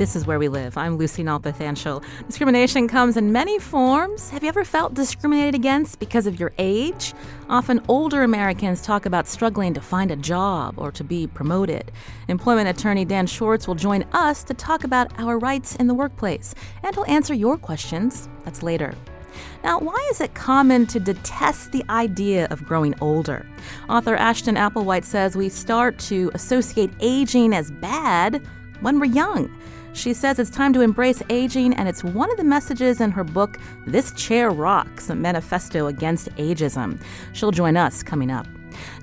This is where we live. I'm Lucy Nalpathanchel. Discrimination comes in many forms. Have you ever felt discriminated against because of your age? Often older Americans talk about struggling to find a job or to be promoted. Employment attorney Dan Schwartz will join us to talk about our rights in the workplace, and he'll answer your questions. That's later. Now, why is it common to detest the idea of growing older? Author Ashton Applewhite says we start to associate aging as bad when we're young. She says it's time to embrace aging, and it's one of the messages in her book, This Chair Rocks, a manifesto against ageism. She'll join us coming up.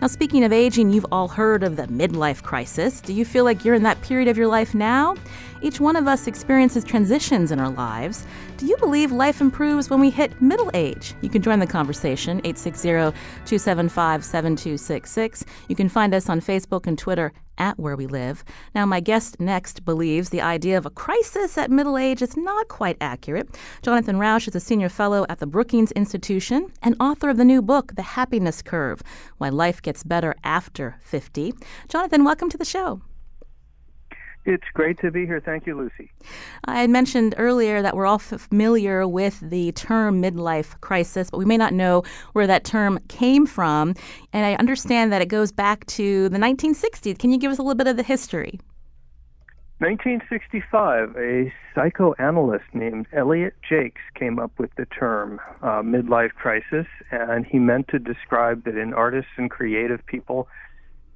Now, speaking of aging, you've all heard of the midlife crisis. Do you feel like you're in that period of your life now? Each one of us experiences transitions in our lives. Do you believe life improves when we hit middle age? You can join the conversation, 860 275 7266. You can find us on Facebook and Twitter at Where We Live. Now, my guest next believes the idea of a crisis at middle age is not quite accurate. Jonathan Rauch is a senior fellow at the Brookings Institution and author of the new book, The Happiness Curve Why Life Gets Better After 50. Jonathan, welcome to the show. It's great to be here. Thank you, Lucy. I had mentioned earlier that we're all familiar with the term midlife crisis, but we may not know where that term came from. And I understand that it goes back to the 1960s. Can you give us a little bit of the history? 1965, a psychoanalyst named Elliott Jaques came up with the term uh, midlife crisis, and he meant to describe that in artists and creative people,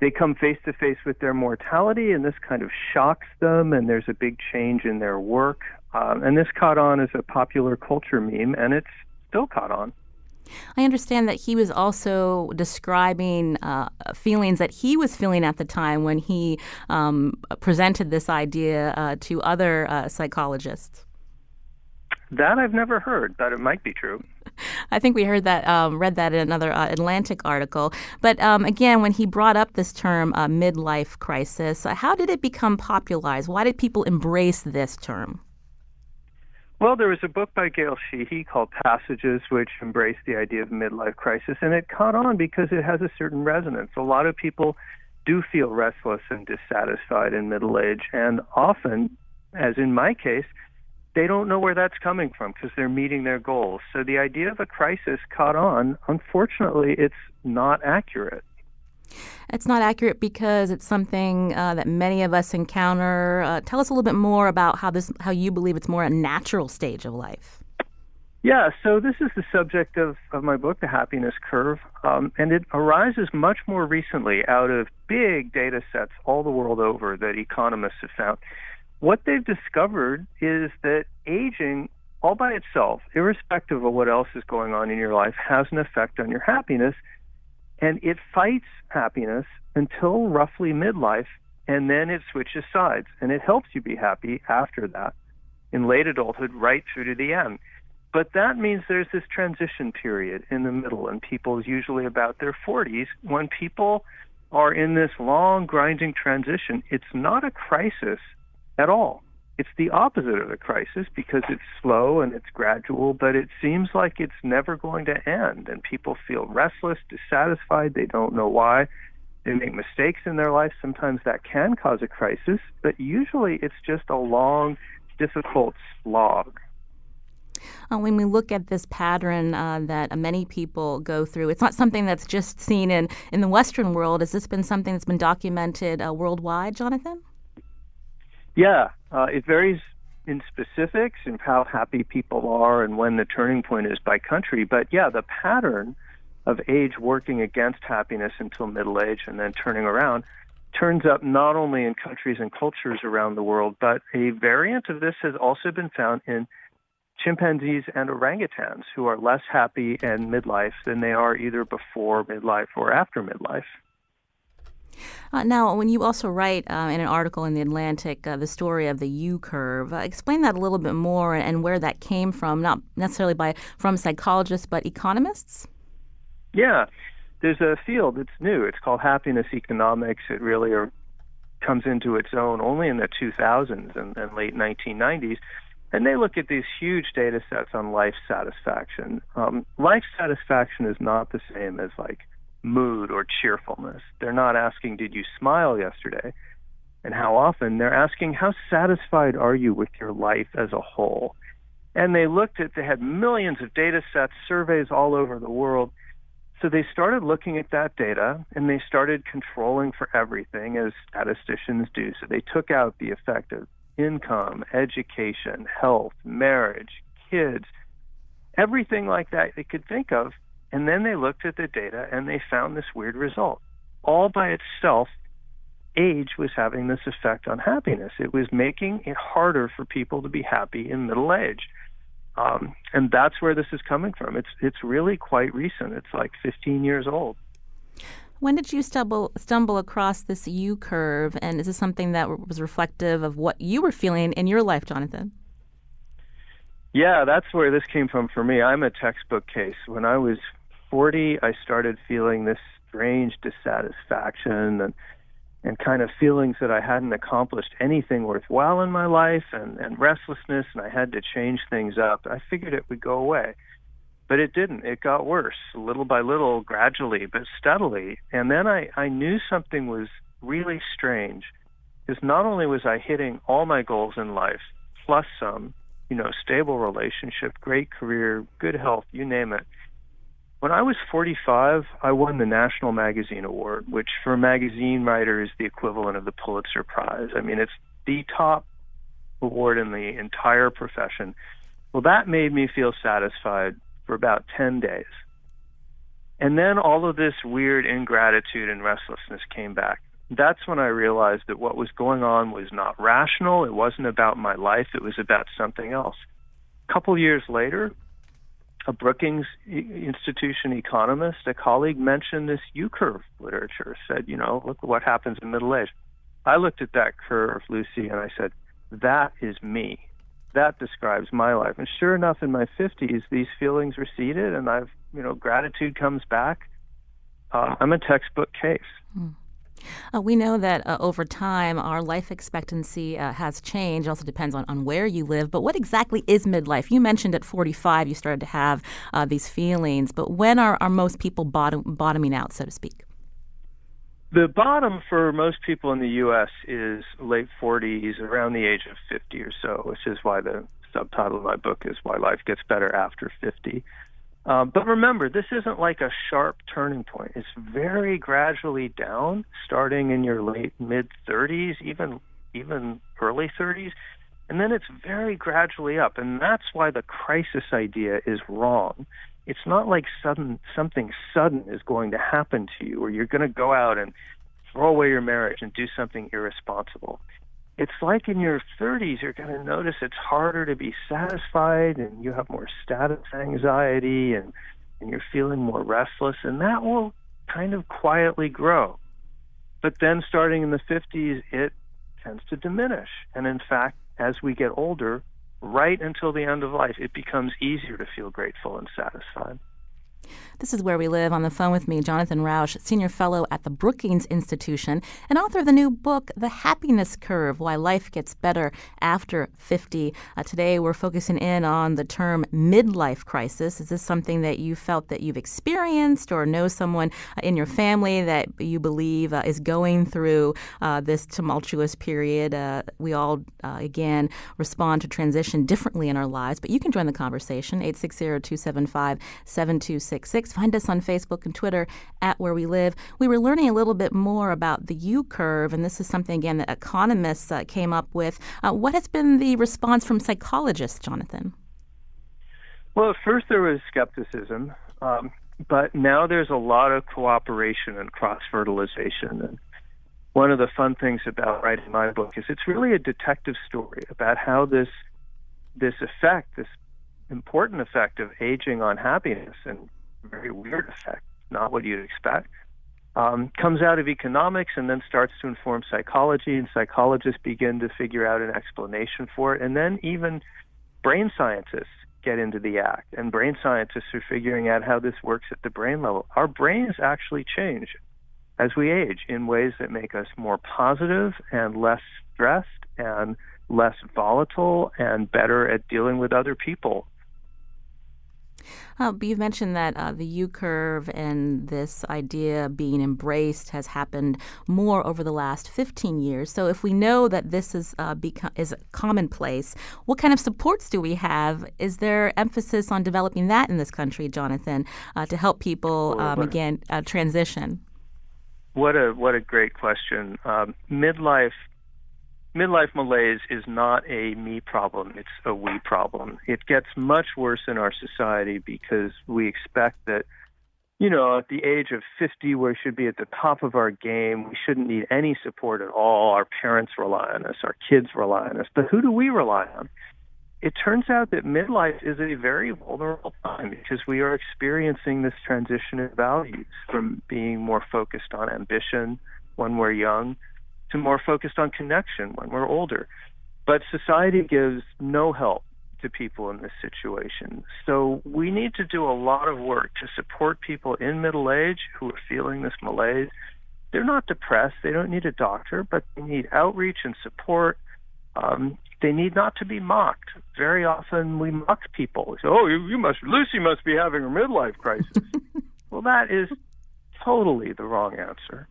they come face to face with their mortality, and this kind of shocks them, and there's a big change in their work. Um, and this caught on as a popular culture meme, and it's still caught on. I understand that he was also describing uh, feelings that he was feeling at the time when he um, presented this idea uh, to other uh, psychologists. That I've never heard, but it might be true. I think we heard that, um, read that in another uh, Atlantic article. But um, again, when he brought up this term, uh, midlife crisis, how did it become popularized? Why did people embrace this term? Well, there was a book by Gail Sheehy called Passages, which embraced the idea of midlife crisis, and it caught on because it has a certain resonance. A lot of people do feel restless and dissatisfied in middle age, and often, as in my case, they don't know where that's coming from because they're meeting their goals. So the idea of a crisis caught on. Unfortunately, it's not accurate. It's not accurate because it's something uh, that many of us encounter. Uh, tell us a little bit more about how this, how you believe it's more a natural stage of life. Yeah, so this is the subject of, of my book, The Happiness Curve, um, and it arises much more recently out of big data sets all the world over that economists have found what they've discovered is that aging all by itself, irrespective of what else is going on in your life, has an effect on your happiness. And it fights happiness until roughly midlife, and then it switches sides. And it helps you be happy after that in late adulthood, right through to the end. But that means there's this transition period in the middle, and people is usually about their 40s. When people are in this long, grinding transition, it's not a crisis at all. It's the opposite of a crisis because it's slow and it's gradual, but it seems like it's never going to end. And people feel restless, dissatisfied, they don't know why. They make mistakes in their life. Sometimes that can cause a crisis, but usually it's just a long, difficult slog. Uh, when we look at this pattern uh, that many people go through, it's not something that's just seen in, in the Western world. Has this been something that's been documented uh, worldwide, Jonathan? Yeah, uh, it varies in specifics and how happy people are and when the turning point is by country. But yeah, the pattern of age working against happiness until middle age and then turning around turns up not only in countries and cultures around the world, but a variant of this has also been found in chimpanzees and orangutans who are less happy in midlife than they are either before midlife or after midlife. Uh, now, when you also write uh, in an article in The Atlantic uh, the story of the U curve, uh, explain that a little bit more and where that came from, not necessarily by from psychologists, but economists? Yeah, there's a field that's new. It's called happiness economics. It really are, comes into its own only in the 2000s and, and late 1990s. And they look at these huge data sets on life satisfaction. Um, life satisfaction is not the same as like mood or cheerfulness. They're not asking, Did you smile yesterday? And how often? They're asking, How satisfied are you with your life as a whole? And they looked at, they had millions of data sets, surveys all over the world. So they started looking at that data and they started controlling for everything as statisticians do. So they took out the effect of income, education, health, marriage, kids, everything like that they could think of and then they looked at the data and they found this weird result. All by itself, age was having this effect on happiness. It was making it harder for people to be happy in middle age. Um, and that's where this is coming from. It's it's really quite recent. It's like 15 years old. When did you stumble stumble across this U curve, and is this something that was reflective of what you were feeling in your life, Jonathan? Yeah, that's where this came from for me. I'm a textbook case. When I was 40, I started feeling this strange dissatisfaction and and kind of feelings that I hadn't accomplished anything worthwhile in my life and, and restlessness and I had to change things up. I figured it would go away. But it didn't. It got worse, little by little, gradually, but steadily. And then I, I knew something was really strange. Because not only was I hitting all my goals in life, plus some, you know, stable relationship, great career, good health, you name it, when I was 45, I won the National Magazine Award, which for a magazine writer is the equivalent of the Pulitzer Prize. I mean, it's the top award in the entire profession. Well, that made me feel satisfied for about 10 days. And then all of this weird ingratitude and restlessness came back. That's when I realized that what was going on was not rational. It wasn't about my life. It was about something else. A couple years later, a Brookings Institution economist, a colleague mentioned this U curve literature, said, you know, look what happens in middle age. I looked at that curve, Lucy, and I said, that is me. That describes my life. And sure enough, in my 50s, these feelings receded and I've, you know, gratitude comes back. Uh, I'm a textbook case. Mm. Uh, we know that uh, over time, our life expectancy uh, has changed. It also depends on, on where you live. But what exactly is midlife? You mentioned at 45 you started to have uh, these feelings, but when are, are most people bottom, bottoming out, so to speak? The bottom for most people in the U.S. is late 40s, around the age of 50 or so, which is why the subtitle of my book is Why Life Gets Better After 50. Um, but remember, this isn't like a sharp turning point. It's very gradually down, starting in your late mid 30s, even even early 30s, and then it's very gradually up. And that's why the crisis idea is wrong. It's not like sudden something sudden is going to happen to you, or you're going to go out and throw away your marriage and do something irresponsible it's like in your 30s, you're going to notice it's harder to be satisfied and you have more status anxiety and, and you're feeling more restless, and that will kind of quietly grow. But then starting in the 50s, it tends to diminish. And in fact, as we get older, right until the end of life, it becomes easier to feel grateful and satisfied. This is Where We Live. On the phone with me, Jonathan Rauch, Senior Fellow at the Brookings Institution and author of the new book, The Happiness Curve Why Life Gets Better After 50. Uh, today, we're focusing in on the term midlife crisis. Is this something that you felt that you've experienced or know someone uh, in your family that you believe uh, is going through uh, this tumultuous period? Uh, we all, uh, again, respond to transition differently in our lives, but you can join the conversation, 860 275 7266. Find us on Facebook and Twitter at Where We Live. We were learning a little bit more about the U curve, and this is something, again, that economists uh, came up with. Uh, what has been the response from psychologists, Jonathan? Well, at first there was skepticism, um, but now there's a lot of cooperation and cross fertilization. And one of the fun things about writing my book is it's really a detective story about how this this effect, this important effect of aging on happiness and very weird effect, not what you'd expect, um, comes out of economics and then starts to inform psychology, and psychologists begin to figure out an explanation for it, and then even brain scientists get into the act, and brain scientists are figuring out how this works at the brain level. Our brains actually change as we age in ways that make us more positive and less stressed and less volatile and better at dealing with other people uh, you've mentioned that uh, the U curve and this idea being embraced has happened more over the last 15 years. So, if we know that this is uh, is commonplace, what kind of supports do we have? Is there emphasis on developing that in this country, Jonathan, uh, to help people um, again uh, transition? What a what a great question. Um, midlife midlife malaise is not a me problem, it's a we problem. It gets much worse in our society because we expect that, you know, at the age of 50, we should be at the top of our game. We shouldn't need any support at all. Our parents rely on us, our kids rely on us. But who do we rely on? It turns out that midlife is a very vulnerable time because we are experiencing this transition in values from being more focused on ambition when we're young to more focused on connection when we're older. But society gives no help to people in this situation. So we need to do a lot of work to support people in middle age who are feeling this malaise. They're not depressed. They don't need a doctor, but they need outreach and support. Um, they need not to be mocked. Very often we mock people. We say, "Oh, you, you must, Lucy must be having a midlife crisis." well, that is totally the wrong answer.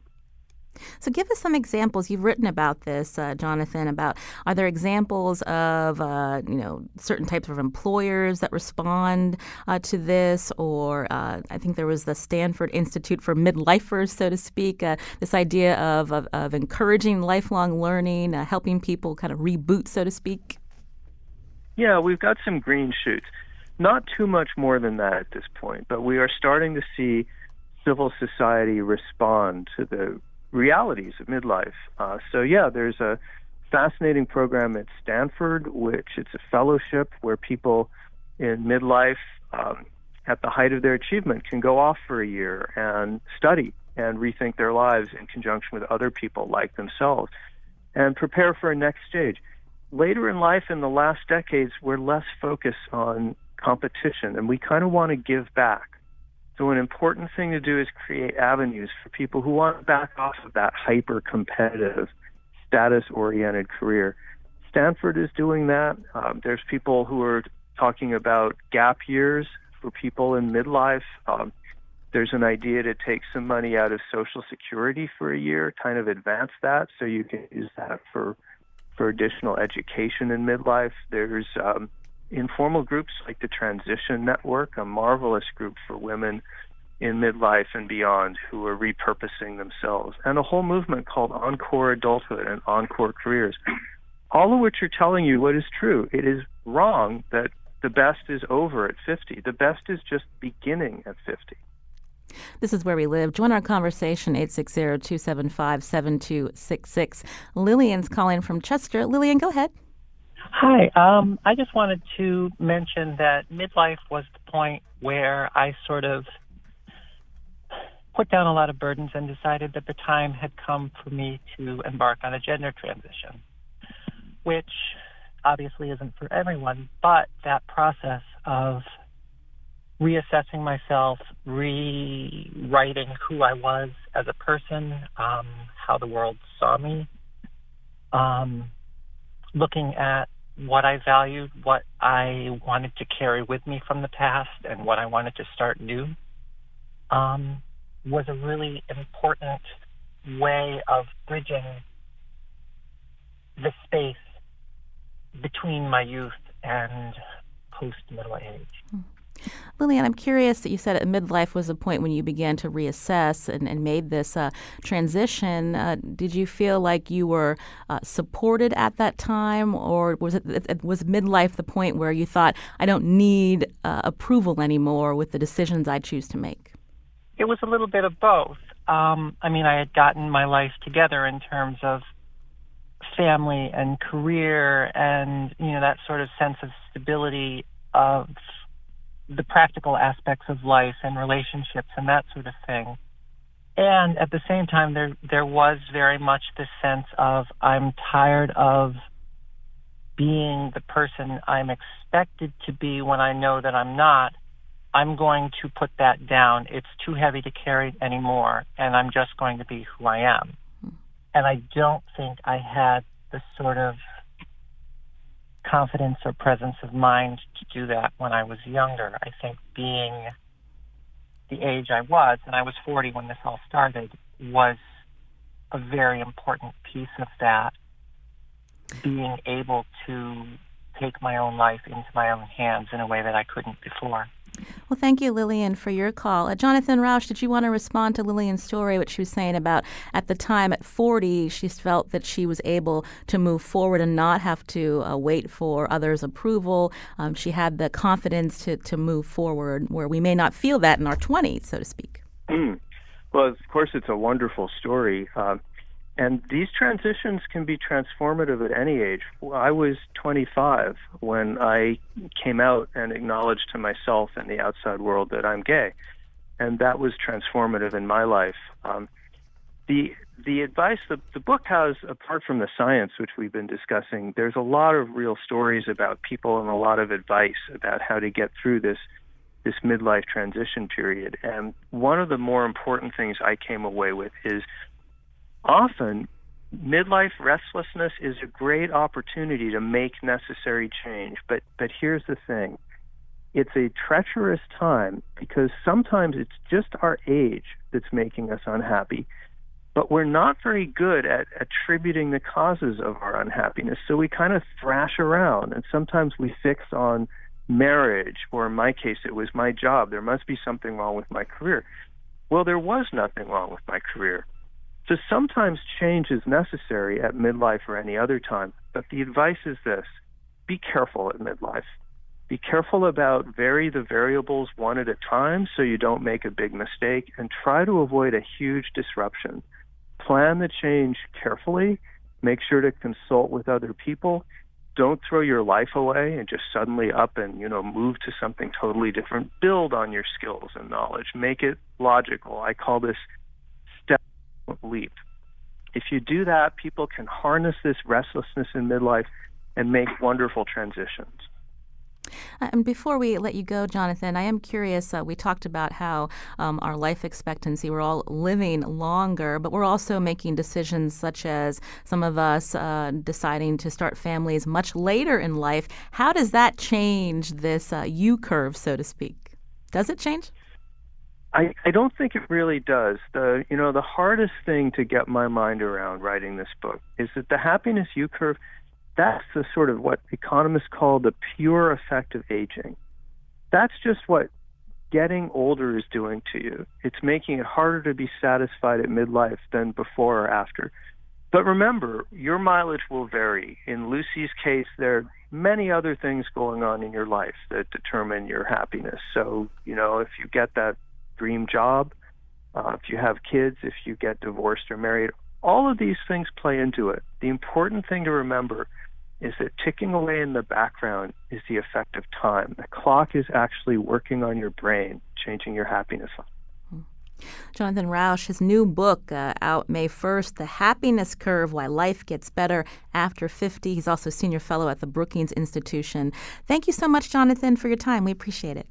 So, give us some examples. You've written about this, uh, Jonathan. About are there examples of uh, you know certain types of employers that respond uh, to this, or uh, I think there was the Stanford Institute for Midlifers, so to speak. Uh, this idea of, of, of encouraging lifelong learning, uh, helping people kind of reboot, so to speak. Yeah, we've got some green shoots. Not too much more than that at this point, but we are starting to see civil society respond to the realities of midlife. Uh, so yeah, there's a fascinating program at Stanford, which it's a fellowship where people in midlife, um, at the height of their achievement, can go off for a year and study and rethink their lives in conjunction with other people like themselves and prepare for a next stage. Later in life, in the last decades, we're less focused on competition and we kind of want to give back. So an important thing to do is create avenues for people who want to back off of that hyper competitive, status oriented career. Stanford is doing that. Um, there's people who are talking about gap years for people in midlife. Um, there's an idea to take some money out of Social Security for a year, kind of advance that so you can use that for for additional education in midlife. There's um, informal groups like the Transition Network, a marvelous group for women in midlife and beyond who are repurposing themselves, and a whole movement called Encore Adulthood and Encore Careers, all of which are telling you what is true. It is wrong that the best is over at 50. The best is just beginning at 50. This is where we live. Join our conversation 860-275-7266. Lillian's calling from Chester. Lillian, go ahead. Hi. Um, I just wanted to mention that midlife was the point where I sort of put down a lot of burdens and decided that the time had come for me to embark on a gender transition, which obviously isn't for everyone, but that process of reassessing myself, rewriting who I was as a person, um, how the world saw me, um, looking at what I valued, what I wanted to carry with me from the past, and what I wanted to start new, um, was a really important way of bridging the space between my youth and post middle age. Mm. Lillian, I'm curious that you said midlife was a point when you began to reassess and, and made this uh, transition. Uh, did you feel like you were uh, supported at that time, or was it was midlife the point where you thought, I don't need uh, approval anymore with the decisions I choose to make? It was a little bit of both. Um, I mean, I had gotten my life together in terms of family and career and you know that sort of sense of stability of the practical aspects of life and relationships and that sort of thing. and at the same time, there there was very much this sense of I'm tired of being the person I'm expected to be when I know that I'm not. I'm going to put that down. It's too heavy to carry anymore, and I'm just going to be who I am. Hmm. And I don't think I had the sort of confidence or presence of mind to do that when I was younger. I think being the age I was, and I was 40 when this all started, was a very important piece of that. Being able to take my own life into my own hands in a way that I couldn't before. Well, thank you, Lillian, for your call. Uh, Jonathan Rauch, did you want to respond to Lillian's story, what she was saying about at the time at 40, she felt that she was able to move forward and not have to uh, wait for others' approval. Um, she had the confidence to, to move forward where we may not feel that in our 20s, so to speak. Mm. Well, of course, it's a wonderful story. Um, and these transitions can be transformative at any age. I was 25 when I came out and acknowledged to myself and the outside world that I'm gay, and that was transformative in my life. Um, the the advice the, the book has, apart from the science which we've been discussing, there's a lot of real stories about people and a lot of advice about how to get through this this midlife transition period. And one of the more important things I came away with is often midlife restlessness is a great opportunity to make necessary change. But but here's the thing. It's a treacherous time because sometimes it's just our age that's making us unhappy. But we're not very good at attributing the causes of our unhappiness. So we kind of thrash around and sometimes we fix on marriage, or in my case, it was my job. There must be something wrong with my career. Well, there was nothing wrong with my career. So sometimes change is necessary at midlife or any other time, but the advice is this be careful at midlife. Be careful about vary the variables one at a time so you don't make a big mistake and try to avoid a huge disruption. Plan the change carefully, make sure to consult with other people. Don't throw your life away and just suddenly up and, you know, move to something totally different. Build on your skills and knowledge. Make it logical. I call this leap. If you do that, people can harness this restlessness in midlife and make wonderful transitions. Uh, and before we let you go, Jonathan, I am curious. Uh, we talked about how um, our life expectancy, we're all living longer, but we're also making decisions such as some of us uh, deciding to start families much later in life. How does that change this uh, U curve, so to speak? Does it change? I, I don't think it really does. The you know the hardest thing to get my mind around writing this book is that the happiness U curve, that's the sort of what economists call the pure effect of aging. That's just what getting older is doing to you. It's making it harder to be satisfied at midlife than before or after. But remember, your mileage will vary. In Lucy's case, there are many other things going on in your life that determine your happiness. So, you know, if you get that dream job, uh, if you have kids, if you get divorced or married, all of these things play into it. The important thing to remember is that ticking away in the background is the effect of time. The clock is actually working on your brain, changing your happiness. Jonathan Rauch, his new book uh, out May 1st, The Happiness Curve Why Life Gets Better After 50. He's also senior fellow at the Brookings Institution. Thank you so much, Jonathan, for your time. We appreciate it.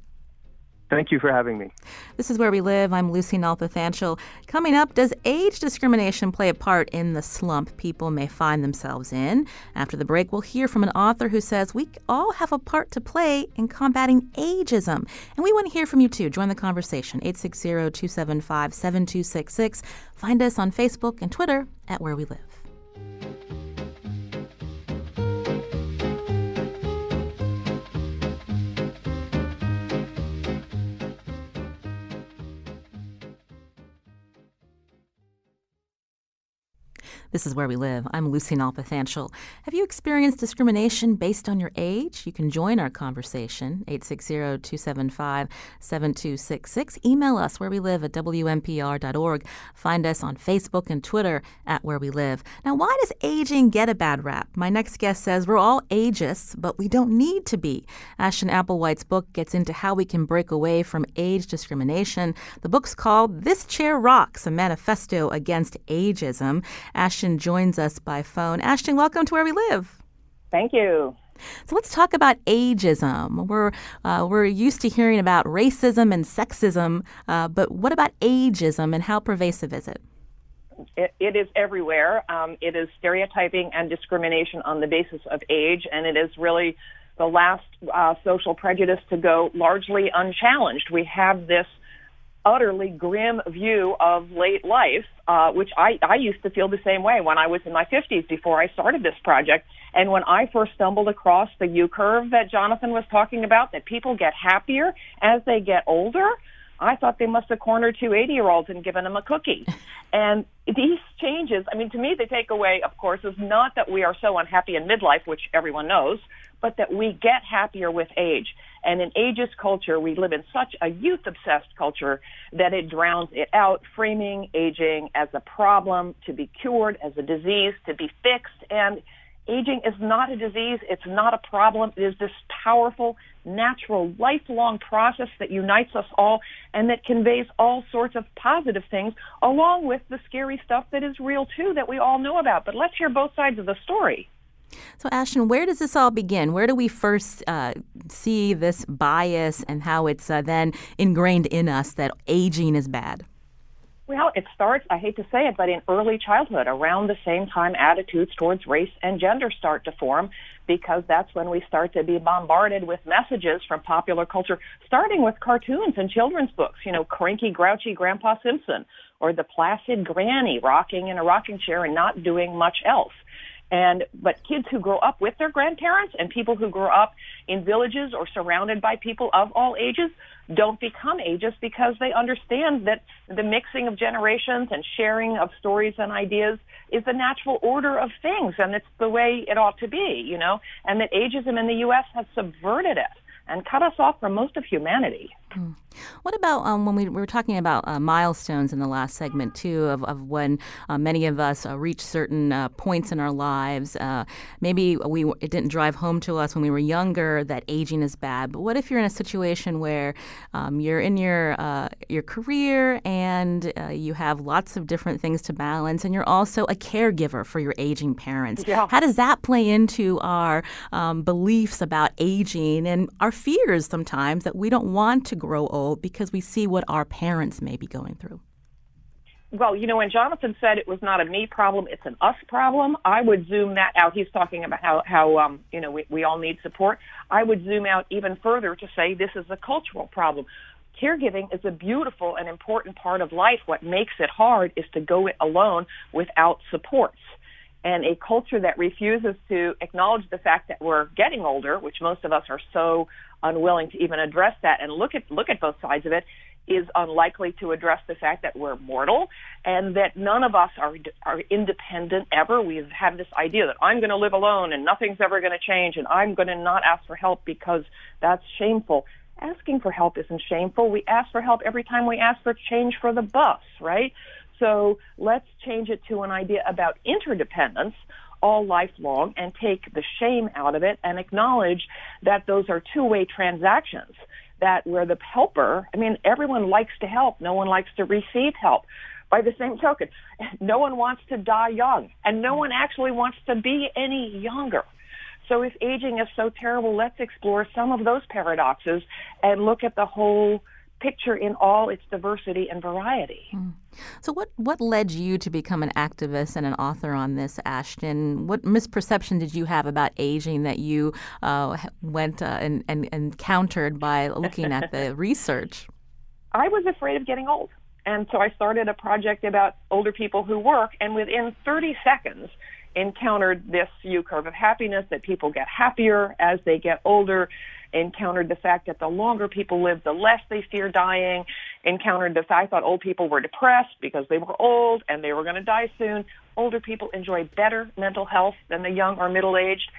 Thank you for having me. This is Where We Live. I'm Lucy Nalpathanchel. Coming up, does age discrimination play a part in the slump people may find themselves in? After the break, we'll hear from an author who says we all have a part to play in combating ageism. And we want to hear from you too. Join the conversation 860 275 7266. Find us on Facebook and Twitter at Where We Live. This is Where We Live. I'm Lucy Nalpathanchel. Have you experienced discrimination based on your age? You can join our conversation, 860-275-7266. Email us where we live at WNPR.org. Find us on Facebook and Twitter at Where We Live. Now, why does aging get a bad rap? My next guest says we're all ageists, but we don't need to be. Ashton Applewhite's book gets into how we can break away from age discrimination. The book's called This Chair Rocks, a manifesto against ageism. Ashton Ashton joins us by phone. Ashton, welcome to Where We Live. Thank you. So let's talk about ageism. We're uh, we're used to hearing about racism and sexism, uh, but what about ageism and how pervasive is it? It, it is everywhere. Um, it is stereotyping and discrimination on the basis of age, and it is really the last uh, social prejudice to go largely unchallenged. We have this utterly grim view of late life, uh, which I, I used to feel the same way when I was in my 50s before I started this project. And when I first stumbled across the U curve that Jonathan was talking about, that people get happier as they get older, I thought they must have cornered two 80 year olds and given them a cookie. and these changes, I mean, to me, the takeaway, of course, is not that we are so unhappy in midlife, which everyone knows, but that we get happier with age. And in ageist culture, we live in such a youth obsessed culture that it drowns it out, framing aging as a problem to be cured, as a disease to be fixed. And aging is not a disease. It's not a problem. It is this powerful, natural, lifelong process that unites us all and that conveys all sorts of positive things along with the scary stuff that is real too that we all know about. But let's hear both sides of the story. So, Ashton, where does this all begin? Where do we first uh, see this bias and how it's uh, then ingrained in us that aging is bad? Well, it starts, I hate to say it, but in early childhood, around the same time attitudes towards race and gender start to form, because that's when we start to be bombarded with messages from popular culture, starting with cartoons and children's books, you know, cranky, grouchy Grandpa Simpson, or the placid granny rocking in a rocking chair and not doing much else. And but kids who grow up with their grandparents and people who grow up in villages or surrounded by people of all ages don't become ageist because they understand that the mixing of generations and sharing of stories and ideas is the natural order of things and it's the way it ought to be, you know, and that ageism in the US has subverted it and cut us off from most of humanity. Mm. What about um, when we, we, were talking about uh, milestones in the last segment too, of, of when uh, many of us uh, reach certain uh, points in our lives? Uh, maybe we it didn't drive home to us when we were younger that aging is bad. But what if you're in a situation where um, you're in your uh, your career and you have lots of different things to balance, and you're also a caregiver for your aging parents? Yeah. How does that play into our um, beliefs about aging and our fears sometimes that we don't want to grow old because we see what our parents may be going through? Well, you know, when Jonathan said it was not a me problem, it's an us problem, I would zoom that out. He's talking about how, how um, you know, we, we all need support. I would zoom out even further to say this is a cultural problem. Caregiving is a beautiful and important part of life. What makes it hard is to go it alone without supports. And a culture that refuses to acknowledge the fact that we're getting older, which most of us are so unwilling to even address that and look at look at both sides of it is unlikely to address the fact that we're mortal and that none of us are are independent ever. We have this idea that I'm going to live alone and nothing's ever going to change and I'm going to not ask for help because that's shameful. Asking for help isn't shameful. We ask for help every time we ask for change for the bus, right? So let's change it to an idea about interdependence all lifelong and take the shame out of it and acknowledge that those are two-way transactions that where the helper, I mean, everyone likes to help. No one likes to receive help. By the same token, no one wants to die young and no one actually wants to be any younger. So if aging is so terrible, let's explore some of those paradoxes and look at the whole picture in all its diversity and variety. Mm. So, what, what led you to become an activist and an author on this, Ashton? What misperception did you have about aging that you uh, went uh, and, and, encountered by looking at the research? I was afraid of getting old. And so I started a project about older people who work, and within 30 seconds, encountered this U curve of happiness that people get happier as they get older encountered the fact that the longer people live, the less they fear dying, encountered this. I thought old people were depressed because they were old and they were going to die soon. Older people enjoy better mental health than the young or middle aged.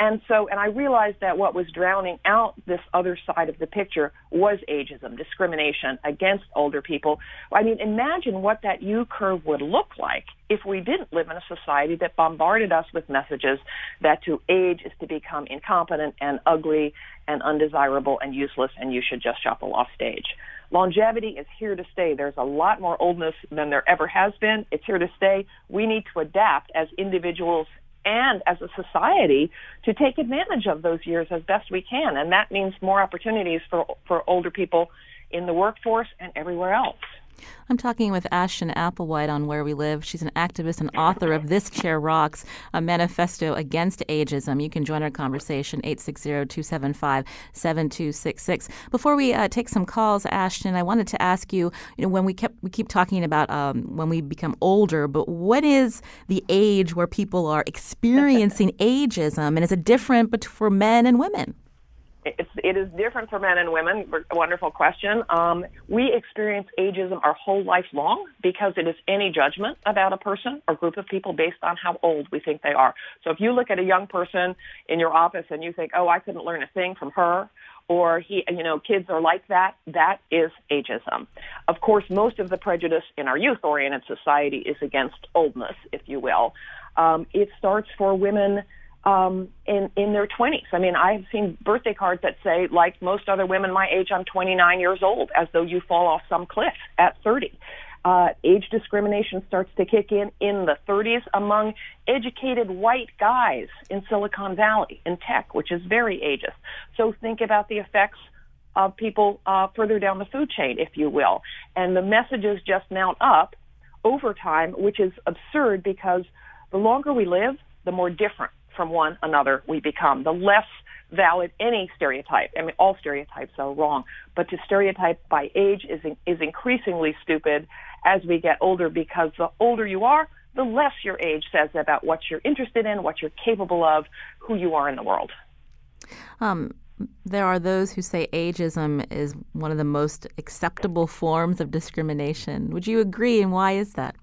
And so, and I realized that what was drowning out this other side of the picture was ageism, discrimination against older people. I mean, imagine what that U curve would look like if we didn't live in a society that bombarded us with messages that to age is to become incompetent and ugly and undesirable and useless and you should just shuffle off stage. Longevity is here to stay. There's a lot more oldness than there ever has been. It's here to stay. We need to adapt as individuals and as a society to take advantage of those years as best we can. And that means more opportunities for, for older people in the workforce and everywhere else. I'm talking with Ashton Applewhite on Where We Live. She's an activist and author of This Chair Rocks, a manifesto against ageism. You can join our conversation, 860-275-7266. Before we uh, take some calls, Ashton, I wanted to ask you, you know, when we kept we keep talking about um, when we become older, but what is the age where people are experiencing ageism, and is it different for men and women? It's, it is different for men and women. Wonderful question. Um, we experience ageism our whole life long because it is any judgment about a person or group of people based on how old we think they are. So if you look at a young person in your office and you think, oh, I couldn't learn a thing from her, or he, you know, kids are like that, that is ageism. Of course, most of the prejudice in our youth-oriented society is against oldness, if you will. Um, it starts for women um, in in their 20s. I mean, I've seen birthday cards that say, like most other women my age, I'm 29 years old, as though you fall off some cliff at 30. Uh, age discrimination starts to kick in in the 30s among educated white guys in Silicon Valley in tech, which is very ageist. So think about the effects of people uh, further down the food chain, if you will. And the messages just mount up over time, which is absurd because the longer we live, the more different from one another we become, the less valid any stereotype. I mean, all stereotypes are wrong, but to stereotype by age is is increasingly stupid as we get older because the older you are, the less your age says about what you're interested in, what you're capable of, who you are in the world. Um, there are those who say ageism is one of the most acceptable forms of discrimination. Would you agree, and why is that?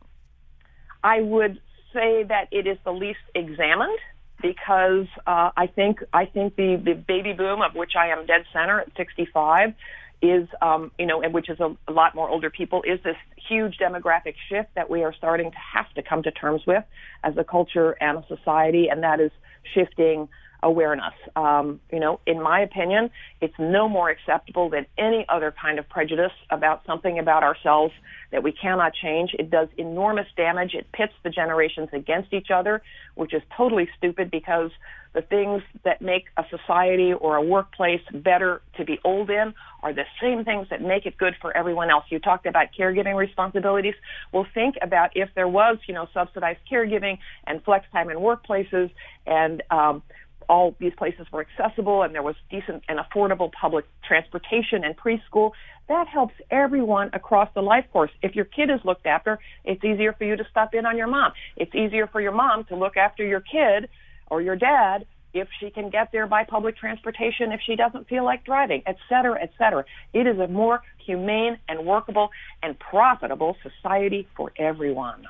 I would say that it is the least examined because uh, I think I think the, the baby boom of which I am dead center at 65 is um, you know, and which is a, a lot more older people, is this huge demographic shift that we are starting to have to come to terms with as a culture and a society, and that is shifting awareness. Um, you know, in my opinion, it's no more acceptable than any other kind of prejudice about something about ourselves that we cannot change. It does enormous damage. It pits the generations against each other, which is totally stupid because the things that make a society or a workplace better to be old in are the same things that make it good for everyone else. You talked about caregiving responsibilities. Well, think about if there was, you know, subsidized caregiving and flex time in workplaces and um, all these places were accessible and there was decent and affordable public transportation and preschool. That helps everyone across the life course. If your kid is looked after, it's easier for you to stop in on your mom. It's easier for your mom to look after your kid or your dad if she can get there by public transportation, if she doesn't feel like driving, et cetera, et cetera. It is a more humane and workable and profitable society for everyone.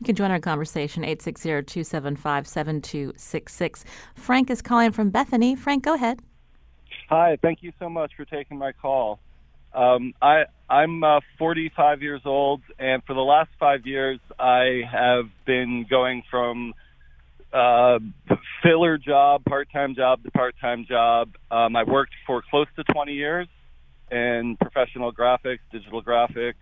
You can join our conversation, 860-275-7266. Frank is calling from Bethany. Frank, go ahead. Hi, thank you so much for taking my call. Um, I, I'm uh, 45 years old, and for the last five years, I have been going from uh, filler job, part-time job to part-time job. Um, I worked for close to 20 years in professional graphics, digital graphics,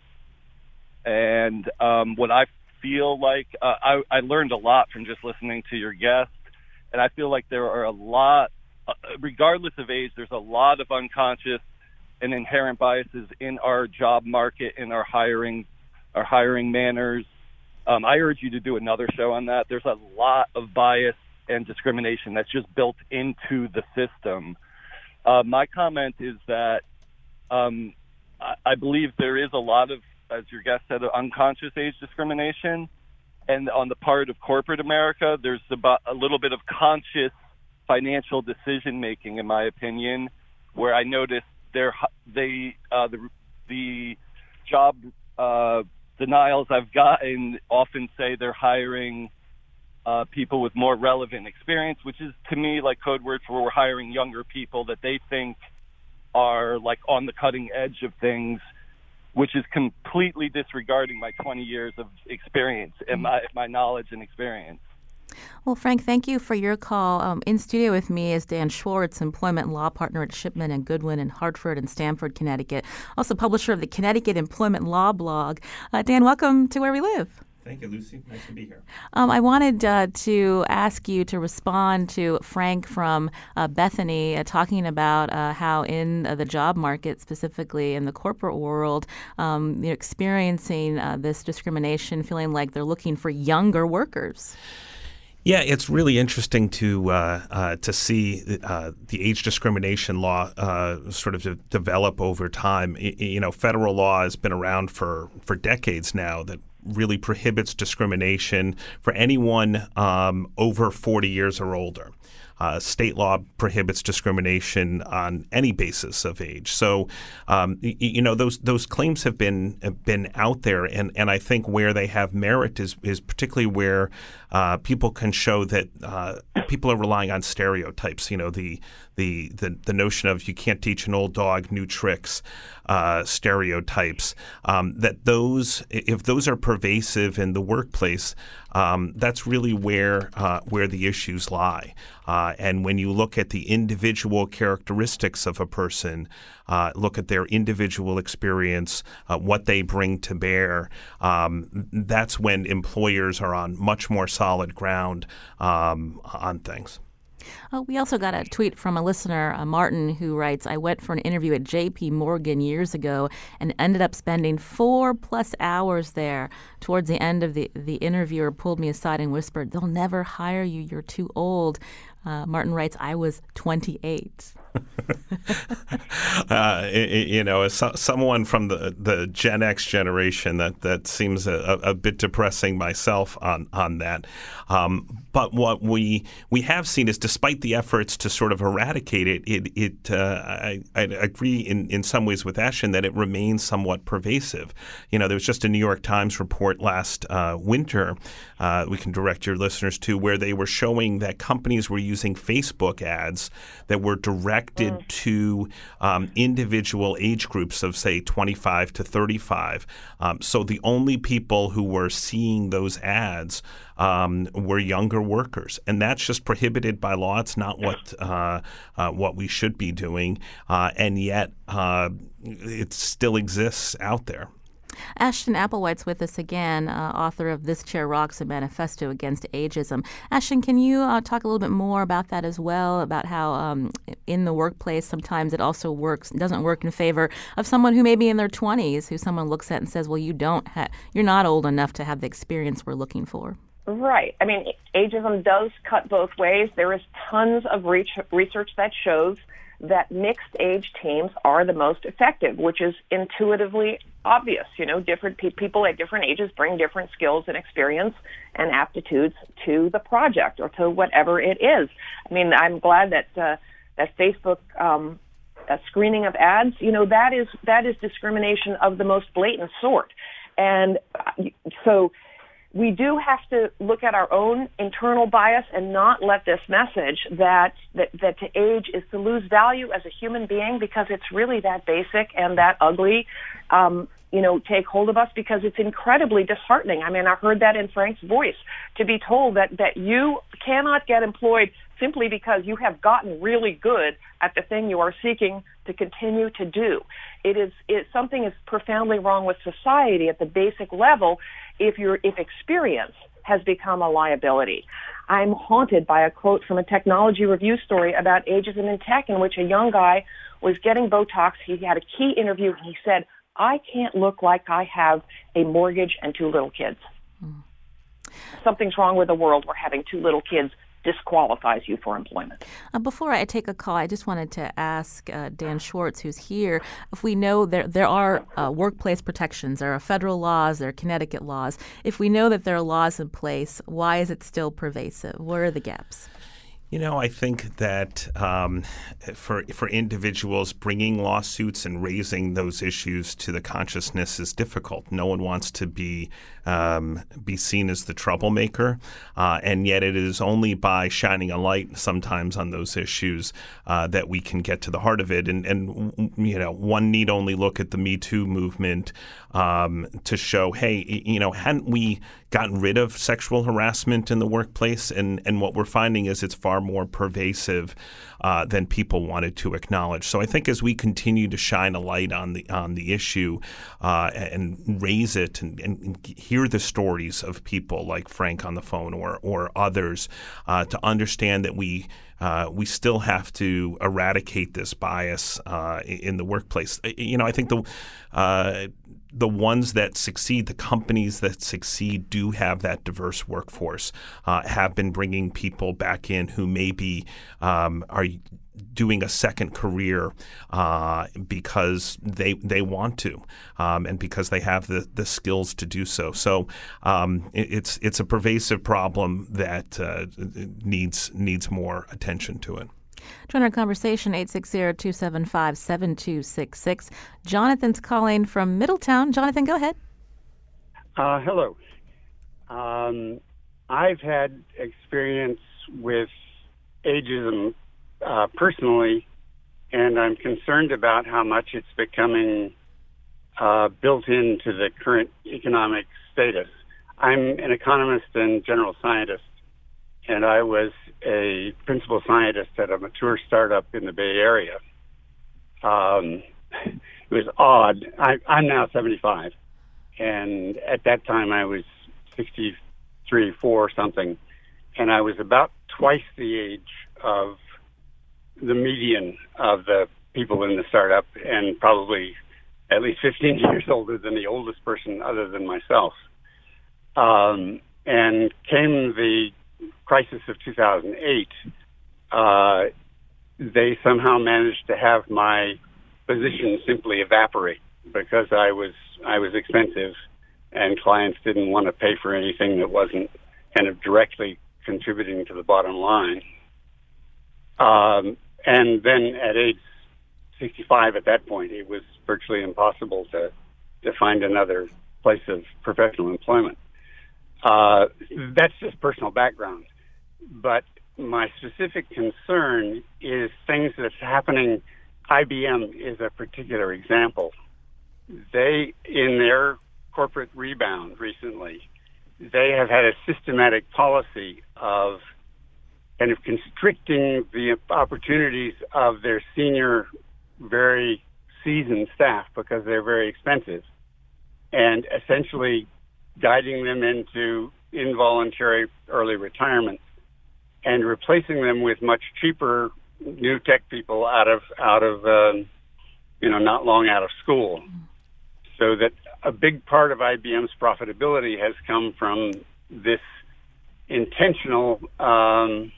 and um, what I feel like uh, I, I learned a lot from just listening to your guest, and I feel like there are a lot, uh, regardless of age, there's a lot of unconscious and inherent biases in our job market, in our hiring, our hiring manners. Um, I urge you to do another show on that. There's a lot of bias and discrimination that's just built into the system. Uh, my comment is that um, I, I believe there is a lot of as your guest said, unconscious age discrimination. And on the part of corporate America, there's about a little bit of conscious financial decision making, in my opinion, where I noticed they uh, the the job uh, denials I've gotten often say they're hiring uh, people with more relevant experience, which is to me like code words for we're hiring younger people that they think are like on the cutting edge of things, which is completely disregarding my 20 years of experience and my, my knowledge and experience. Well, Frank, thank you for your call. Um, in studio with me is Dan Schwartz, employment law partner at Shipman and Goodwin in Hartford and Stamford, Connecticut, also publisher of the Connecticut Employment Law blog. Uh, Dan, welcome to Where We Live. Thank you, Lucy. Nice to be here. Um, I wanted uh, to ask you to respond to Frank from uh, Bethany uh, talking about uh, how, in the job market, specifically in the corporate world, um, you're experiencing uh, this discrimination, feeling like they're looking for younger workers. Yeah, it's really interesting to uh, uh, to see uh, the age discrimination law uh, sort of de- develop over time. I, you know, federal law has been around for for decades now that really prohibits discrimination for anyone um, over 40 years or older. Uh, state law prohibits discrimination on any basis of age. So, um, y- you know, those those claims have been have been out there, and, and I think where they have merit is is particularly where uh, people can show that uh, people are relying on stereotypes. You know, the the the, the notion of you can't teach an old dog new tricks, uh, stereotypes. Um, that those if those are pervasive in the workplace, um, that's really where uh, where the issues lie. Uh, and when you look at the individual characteristics of a person, uh, look at their individual experience, what they bring to bear, um, that's when employers are on much more solid ground um, on things. Uh, we also got a tweet from a listener, uh, Martin, who writes I went for an interview at JP Morgan years ago and ended up spending four plus hours there. Towards the end of the, the interviewer pulled me aside and whispered, They'll never hire you. You're too old. Uh, Martin writes, I was 28. uh, you know, as someone from the, the Gen X generation, that, that seems a, a bit depressing myself on on that. Um, but what we we have seen is, despite the efforts to sort of eradicate it, it, it uh, I, I, agree in, in some ways with Ashton that it remains somewhat pervasive. You know, there was just a New York Times report last uh, winter. Uh, we can direct your listeners to where they were showing that companies were using Facebook ads that were directed mm. to um, individual age groups of, say, 25 to 35. Um, so the only people who were seeing those ads um, were younger workers, and that's just prohibited by law. It's not what uh, uh, what we should be doing, uh, and yet uh, it still exists out there. Ashton Applewhite's with us again, uh, author of This Chair Rocks, a manifesto against ageism. Ashton, can you uh, talk a little bit more about that as well, about how um, in the workplace sometimes it also works, doesn't work in favor of someone who may be in their 20s, who someone looks at and says, well, you don't have, you're not old enough to have the experience we're looking for. Right. I mean, ageism does cut both ways. There is tons of research that shows that mixed age teams are the most effective, which is intuitively obvious. You know, different pe- people at different ages bring different skills and experience and aptitudes to the project or to whatever it is. I mean, I'm glad that uh, that Facebook um, screening of ads, you know, that is that is discrimination of the most blatant sort, and uh, so we do have to look at our own internal bias and not let this message that, that, that to age is to lose value as a human being because it's really that basic and that ugly, um, you know, take hold of us because it's incredibly disheartening. I mean, I heard that in Frank's voice to be told that, that you cannot get employed simply because you have gotten really good at the thing you are seeking to continue to do. It is, it, something is profoundly wrong with society at the basic level if your if experience has become a liability. I'm haunted by a quote from a technology review story about ageism in tech in which a young guy was getting Botox. He had a key interview and he said, I can't look like I have a mortgage and two little kids. Mm. Something's wrong with the world. We're having two little kids disqualifies you for employment. Uh, before I take a call, I just wanted to ask uh, Dan Schwartz, who's here, if we know there there are uh, workplace protections, there are federal laws, there are Connecticut laws. If we know that there are laws in place, why is it still pervasive? Where are the gaps? You know, I think that um, for for individuals, bringing lawsuits and raising those issues to the consciousness is difficult. No one wants to be um, be seen as the troublemaker, uh, and yet it is only by shining a light sometimes on those issues uh, that we can get to the heart of it. And, and you know, one need only look at the Me Too movement um, to show, hey, you know, hadn't we gotten rid of sexual harassment in the workplace? And and what we're finding is it's far more pervasive uh, than people wanted to acknowledge. So I think as we continue to shine a light on the on the issue uh, and raise it and, and, hear the stories of people like Frank on the phone or or others uh, to understand that we. Uh, we still have to eradicate this bias uh, in the workplace. You know, I think the uh, the ones that succeed, the companies that succeed, do have that diverse workforce, uh, have been bringing people back in who maybe um, are doing a second career uh, because they they want to um, and because they have the, the skills to do so. So um, it, it's it's a pervasive problem that uh, needs needs more attention to it. Join our conversation 860-275-7266. Jonathan's calling from Middletown. Jonathan, go ahead. Uh, hello. Um, I've had experience with ageism uh, personally, and I'm concerned about how much it's becoming uh, built into the current economic status. I'm an economist and general scientist, and I was a principal scientist at a mature startup in the Bay Area. Um, it was odd. I, I'm now 75, and at that time I was 63, four or something, and I was about twice the age of the median of the people in the startup, and probably at least 15 years older than the oldest person other than myself. Um, and came the crisis of 2008, uh, they somehow managed to have my position simply evaporate because I was I was expensive, and clients didn't want to pay for anything that wasn't kind of directly contributing to the bottom line. Um, and then at age 65, at that point, it was virtually impossible to to find another place of professional employment. Uh, that's just personal background. But my specific concern is things that's happening. IBM is a particular example. They, in their corporate rebound recently, they have had a systematic policy of kind of constricting the opportunities of their senior, very seasoned staff because they're very expensive, and essentially guiding them into involuntary early retirement and replacing them with much cheaper new tech people out of out of um, you know not long out of school. So that a big part of IBM's profitability has come from this intentional um,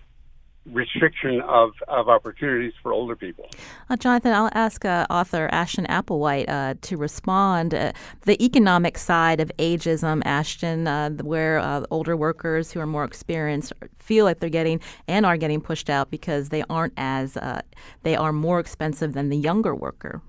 restriction of, of opportunities for older people. Uh, Jonathan, I'll ask uh, author Ashton Applewhite uh, to respond. Uh, the economic side of ageism, Ashton, uh, where uh, older workers who are more experienced feel like they're getting and are getting pushed out because they aren't as they are more expensive than the younger worker.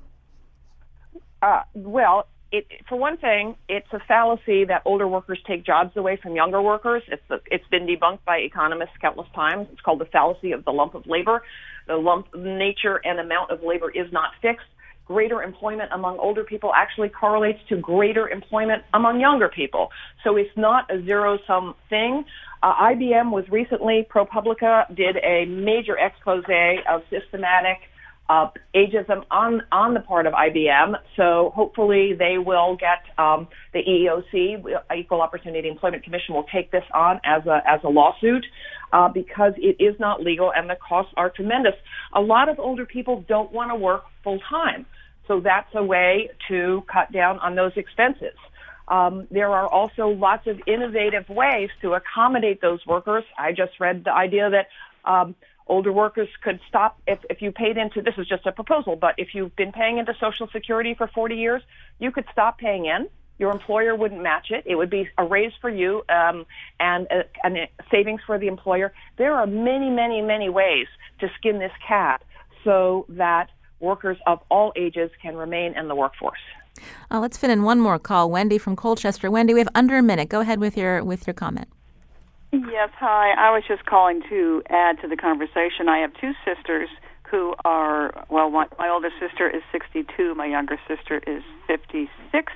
well, it, for one thing, it's a fallacy that older workers take jobs away from younger workers. It's a, it's been debunked by economists countless times. It's called the fallacy of the lump of labor. The lump nature and amount of labor is not fixed. Greater employment among older people actually correlates to greater employment among younger people. So it's not a zero sum thing. Uh, IBM was recently, ProPublica did a major expose of systematic uh, ageism on on the part of IBM. So hopefully they will get um, the EEOC, Equal Opportunity Employment Commission, will take this on as a as a lawsuit uh, because it is not legal and the costs are tremendous. A lot of older people don't want to work full time, so that's a way to cut down on those expenses. Um, there are also lots of innovative ways to accommodate those workers. I just read the idea that um, older workers could stop if, if you paid into this is just a proposal but if you've been paying into social security for 40 years you could stop paying in Your employer wouldn't match it. It would be a raise for you um, and, a, and savings for the employer. There are many, many, many ways to skin this cat so that workers of all ages can remain in the workforce. Uh, let's fit in one more call. Wendy from Colchester. Wendy, we have under a minute. Go ahead with your with your comment. Yes, hi. I was just calling to add to the conversation. I have two sisters who are well. My, my older sister is 62. My younger sister is 56.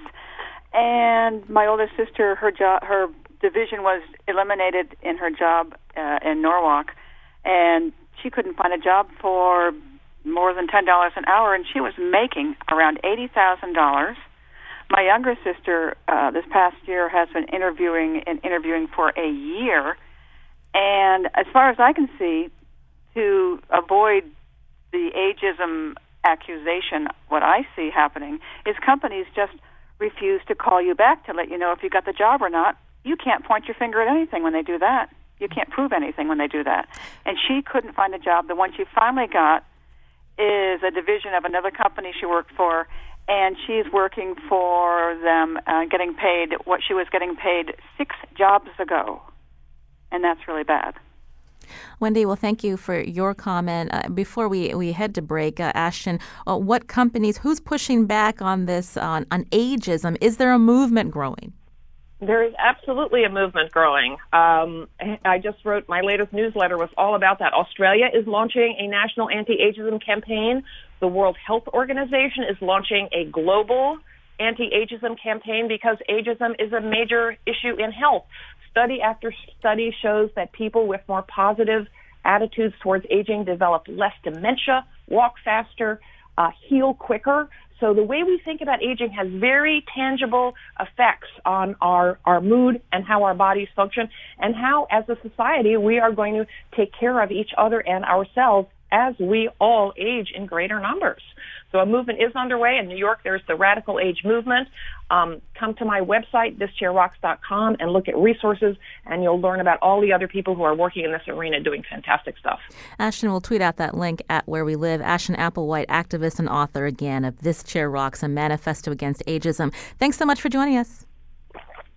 And my older sister, her job, her division was eliminated in her job uh, in Norwalk, and she couldn't find a job for more than ten dollars an hour, and she was making around eighty thousand dollars. My younger sister, uh, this past year, has been interviewing and interviewing for a year, and as far as I can see, to avoid the ageism accusation, what I see happening is companies just refuse to call you back to let you know if you got the job or not. You can't point your finger at anything when they do that. You can't prove anything when they do that. And she couldn't find a job. The one she finally got is a division of another company she worked for, and she's working for them, uh, getting paid what she was getting paid six jobs ago, and that's really bad. Wendy, well, thank you for your comment. Uh, before we, we head to break, uh, Ashton, uh, what companies, who's pushing back on this, on, on ageism? Is there a movement growing? There is absolutely a movement growing. Um, I just wrote my latest newsletter was all about that. Australia is launching a national anti-ageism campaign. The World Health Organization is launching a global anti-ageism campaign because ageism is a major issue in health. Study after study shows that people with more positive attitudes towards aging develop less dementia, walk faster, uh, heal quicker. So the way we think about aging has very tangible effects on our, our mood and how our bodies function and how as a society we are going to take care of each other and ourselves as we all age in greater numbers. So a movement is underway in New York. There's the Radical Age Movement. Um, come to my website, thischairrocks.com, and look at resources, and you'll learn about all the other people who are working in this arena doing fantastic stuff. Ashton will tweet out that link at Where We Live. Ashton Applewhite, activist and author again of This Chair Rocks, a manifesto against ageism. Thanks so much for joining us.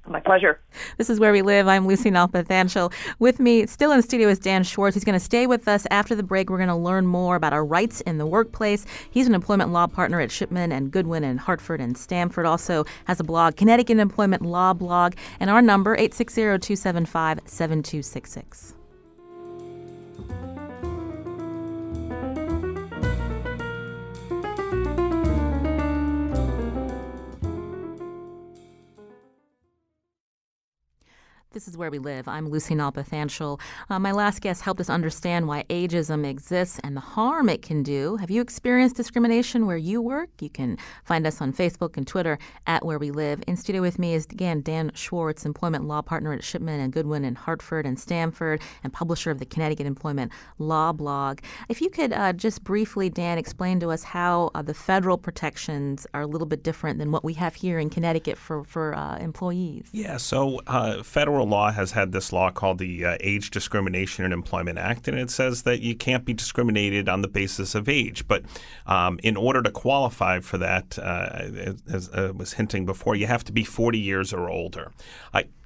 My pleasure. This is Where We Live. I'm Lucy Nalpathanchel. With me, still in the studio, is Dan Schwartz. He's going to stay with us after the break. We're going to learn more about our rights in the workplace. He's an employment law partner at Shipman and Goodwin in Hartford and Stamford. Also has a blog, Connecticut Employment Law Blog, and our number, 860-275-7266. This is Where We Live. I'm Lucy Nalpathanchel. Uh, my last guest helped us understand why ageism exists and the harm it can do. Have you experienced discrimination where you work? You can find us on Facebook and Twitter at Where We Live. In studio with me is, again, Dan Schwartz, employment law partner at Shipman and Goodwin in Hartford and Stamford, and publisher of the Connecticut Employment Law blog. If you could uh, just briefly, Dan, explain to us how uh, the federal protections are a little bit different than what we have here in Connecticut for, for uh, employees. Yeah, so uh, law has had this law called the uh, Age Discrimination in Employment Act, and it says that you can't be discriminated on the basis of age. But um, in order to qualify for that, uh, as I was hinting before, you have to be 40 years or older.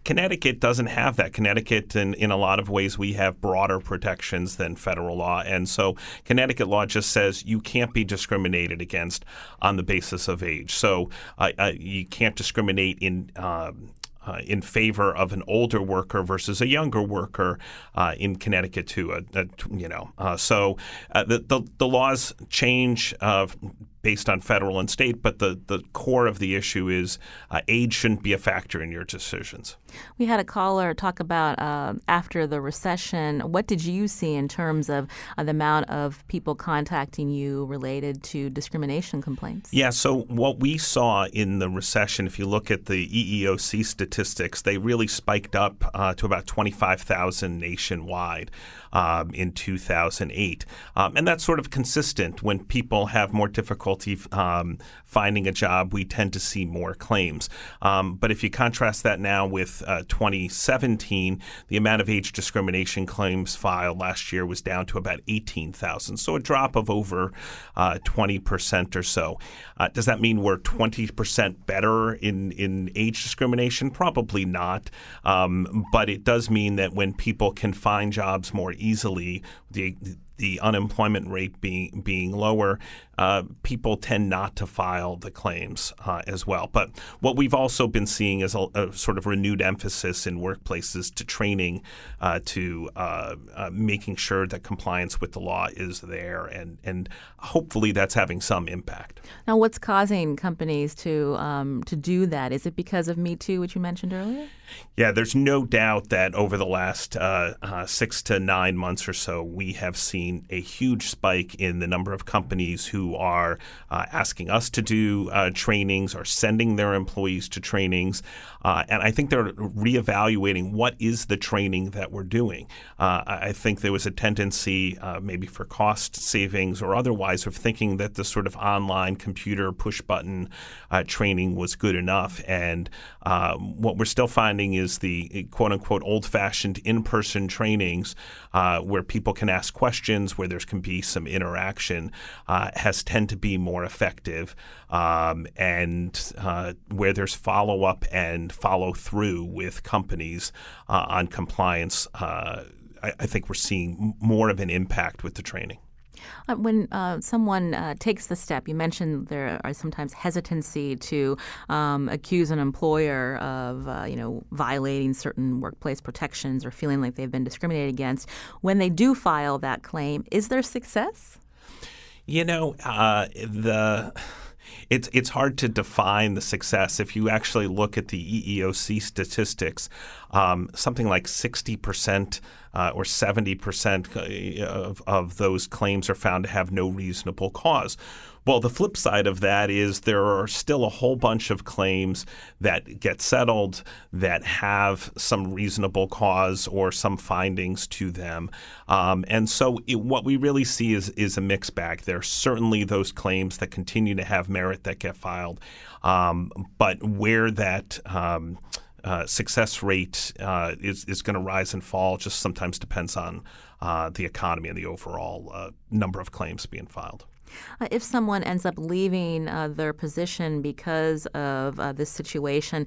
Connecticut doesn't have that. Connecticut, in, in a lot of ways, we have broader protections than federal law. And so Connecticut law just says you can't be discriminated against on the basis of age. So uh, uh, you can't discriminate in um, uh, in favor of an older worker versus a younger worker uh, in Connecticut too. Uh, you know, uh, so uh, the, the, the laws change based on federal and state, but the, the core of the issue is uh, age shouldn't be a factor in your decisions. We had a caller talk about uh, after the recession. What did you see in terms of uh, the amount of people contacting you related to discrimination complaints? Yeah, so what we saw in the recession, if you look at the EEOC statistics, they really spiked up uh, to about 25,000 nationwide um, in 2008. Um, and that's sort of consistent when people have more difficulty difficulty um, finding a job, we tend to see more claims. Um, but if you contrast that now with uh, 2017, the amount of age discrimination claims filed last year was down to about 18,000. So a drop of over uh, 20% or so. Uh, does that mean we're 20% better in, in age discrimination? Probably not. Um, but it does mean that when people can find jobs more easily, the the unemployment rate being being lower, uh, people tend not to file the claims uh, as well. But what we've also been seeing is a, a sort of renewed emphasis in workplaces to training, uh, to uh, uh, making sure that compliance with the law is there, and and hopefully that's having some impact. Now, what's causing companies to um, to do that? Is it because of Me Too, which you mentioned earlier? Yeah, there's no doubt that over the last uh, six to nine months or so, we have seen a huge spike in the number of companies who are uh, asking us to do uh, trainings or sending their employees to trainings. Uh, and I think they're reevaluating what is the training that we're doing. Uh, I think there was a tendency, uh, maybe for cost savings or otherwise, of thinking that the sort of online computer push button uh, training was good enough. And um, what we're still finding is the quote unquote old fashioned in person trainings where people can ask questions, where there can be some interaction, has tend to be more effective, um, and uh, where there's follow up and follow through with companies uh, on compliance, uh, I, I, think we're seeing more of an impact with the training. Uh, when uh, someone uh, takes the step, you mentioned there are sometimes hesitancy to um, accuse an employer of, uh, you know, violating certain workplace protections or feeling like they've been discriminated against. When they do file that claim, is there success? You know, uh, the it's it's hard to define the success if you actually look at the EEOC statistics. Um, something like sixty percent uh, or 70% of, of those claims are found to have no reasonable cause. Well, the flip side of that is there are still a whole bunch of claims that get settled that have some reasonable cause or some findings to them. Um, and so it, what we really see is, is a mixed bag. There are certainly those claims that continue to have merit that get filed. Um, but where that um, uh, success rate uh, is, is going to rise and fall just sometimes depends on uh, the economy and the overall uh, number of claims being filed. Uh, if someone ends up leaving uh, their position because of uh, this situation,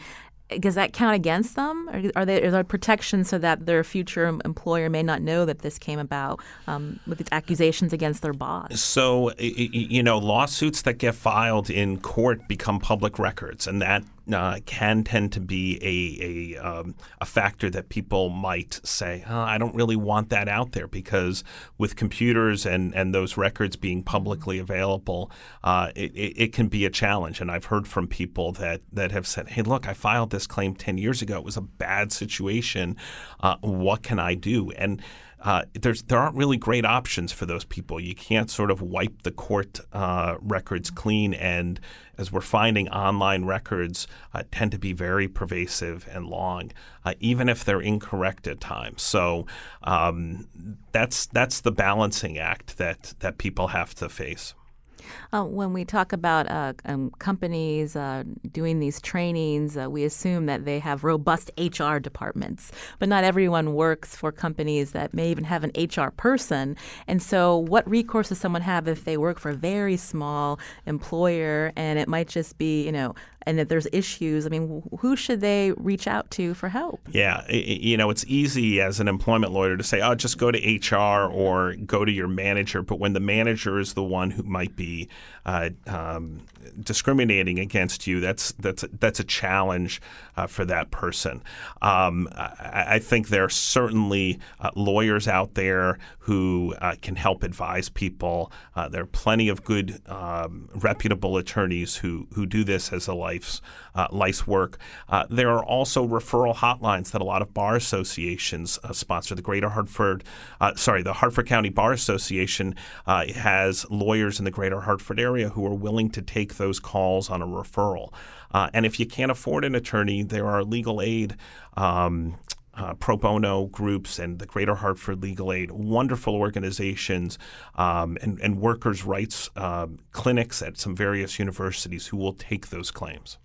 does that count against them? Or are there, are there protections so that their future employer may not know that this came about um, with these accusations against their boss? So, you know, lawsuits that get filed in court become public records, and that uh, can tend to be a a, um, a, factor that people might say, oh, I don't really want that out there because with computers and, and those records being publicly available, uh, it, it, can be a challenge. And I've heard from people that, that have said, hey, look, I filed this claim 10 years ago. It was a bad situation. Uh, what can I do? And uh, there's there aren't really great options for those people. You can't sort of wipe the court uh, records clean, and as we're finding, online records uh, tend to be very pervasive and long, uh, even if they're incorrect at times. So um, that's that's the balancing act that that people have to face. Uh, when we talk about uh, um, companies uh, doing these trainings, uh, we assume that they have robust HR departments, but not everyone works for companies that may even have an HR person. And so, what recourse does someone have if they work for a very small employer and it might just be, you know, and if there's issues, I mean, who should they reach out to for help? Yeah, you know, it's easy as an employment lawyer to say, "Oh, just go to HR or go to your manager," but when the manager is the one who might be uh, um, discriminating against you, that's that's that's a challenge uh, for that person. Um, I, I, think there are certainly uh, lawyers out there who uh, can help advise people. Uh, there are plenty of good, um, reputable attorneys who who do this as a life's uh, life's work. there are also referral hotlines that a lot of bar associations sponsor. The Greater Hartford, sorry, the Hartford County Bar Association has lawyers in the Greater Hartford area who are willing to take those calls on a referral. Uh, and if you can't afford an attorney, there are legal aid. Um, uh, pro bono groups and the Greater Hartford Legal Aid, wonderful organizations um, and, and workers' rights um, clinics at some various universities who will take those claims.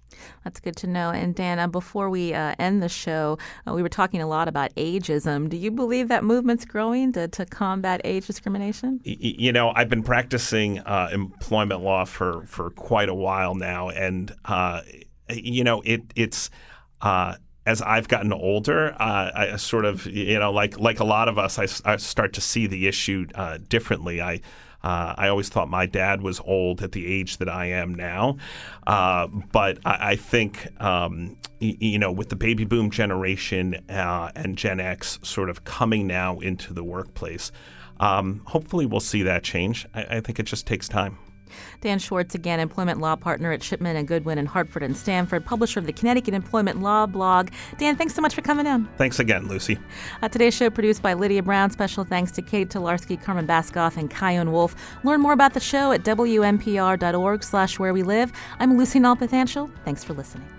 That's good to know. And Dan, uh, before we uh, end the show, uh, we were talking a lot about ageism. Do you believe that movement's growing to, to combat age discrimination? You know, I've been practicing uh, employment law for, for quite a while now, and uh, you know, it it's as I've gotten older, uh, I sort of, you know, like like a lot of us, I, I start to see the issue uh, differently. I uh, I always thought my dad was old at the age that I am now, uh, but I, I think um, y- you know with the baby boom generation uh, and Gen X sort of coming now into the workplace, um, hopefully we'll see that change. I, I think it just takes time. Dan Schwartz, again, employment law partner at Shipman and Goodwin in Hartford and Stamford, publisher of the Connecticut Employment Law blog. Dan, thanks so much for coming in. Thanks again, Lucy. Uh, today's show produced by Lydia Brown. Special thanks to Kate Tolarski, Carmen Baskauf, and Kyone Wolf. Learn more about the show at WNPR.org slash where we live. I'm Lucy Nalpathanchel. Thanks for listening.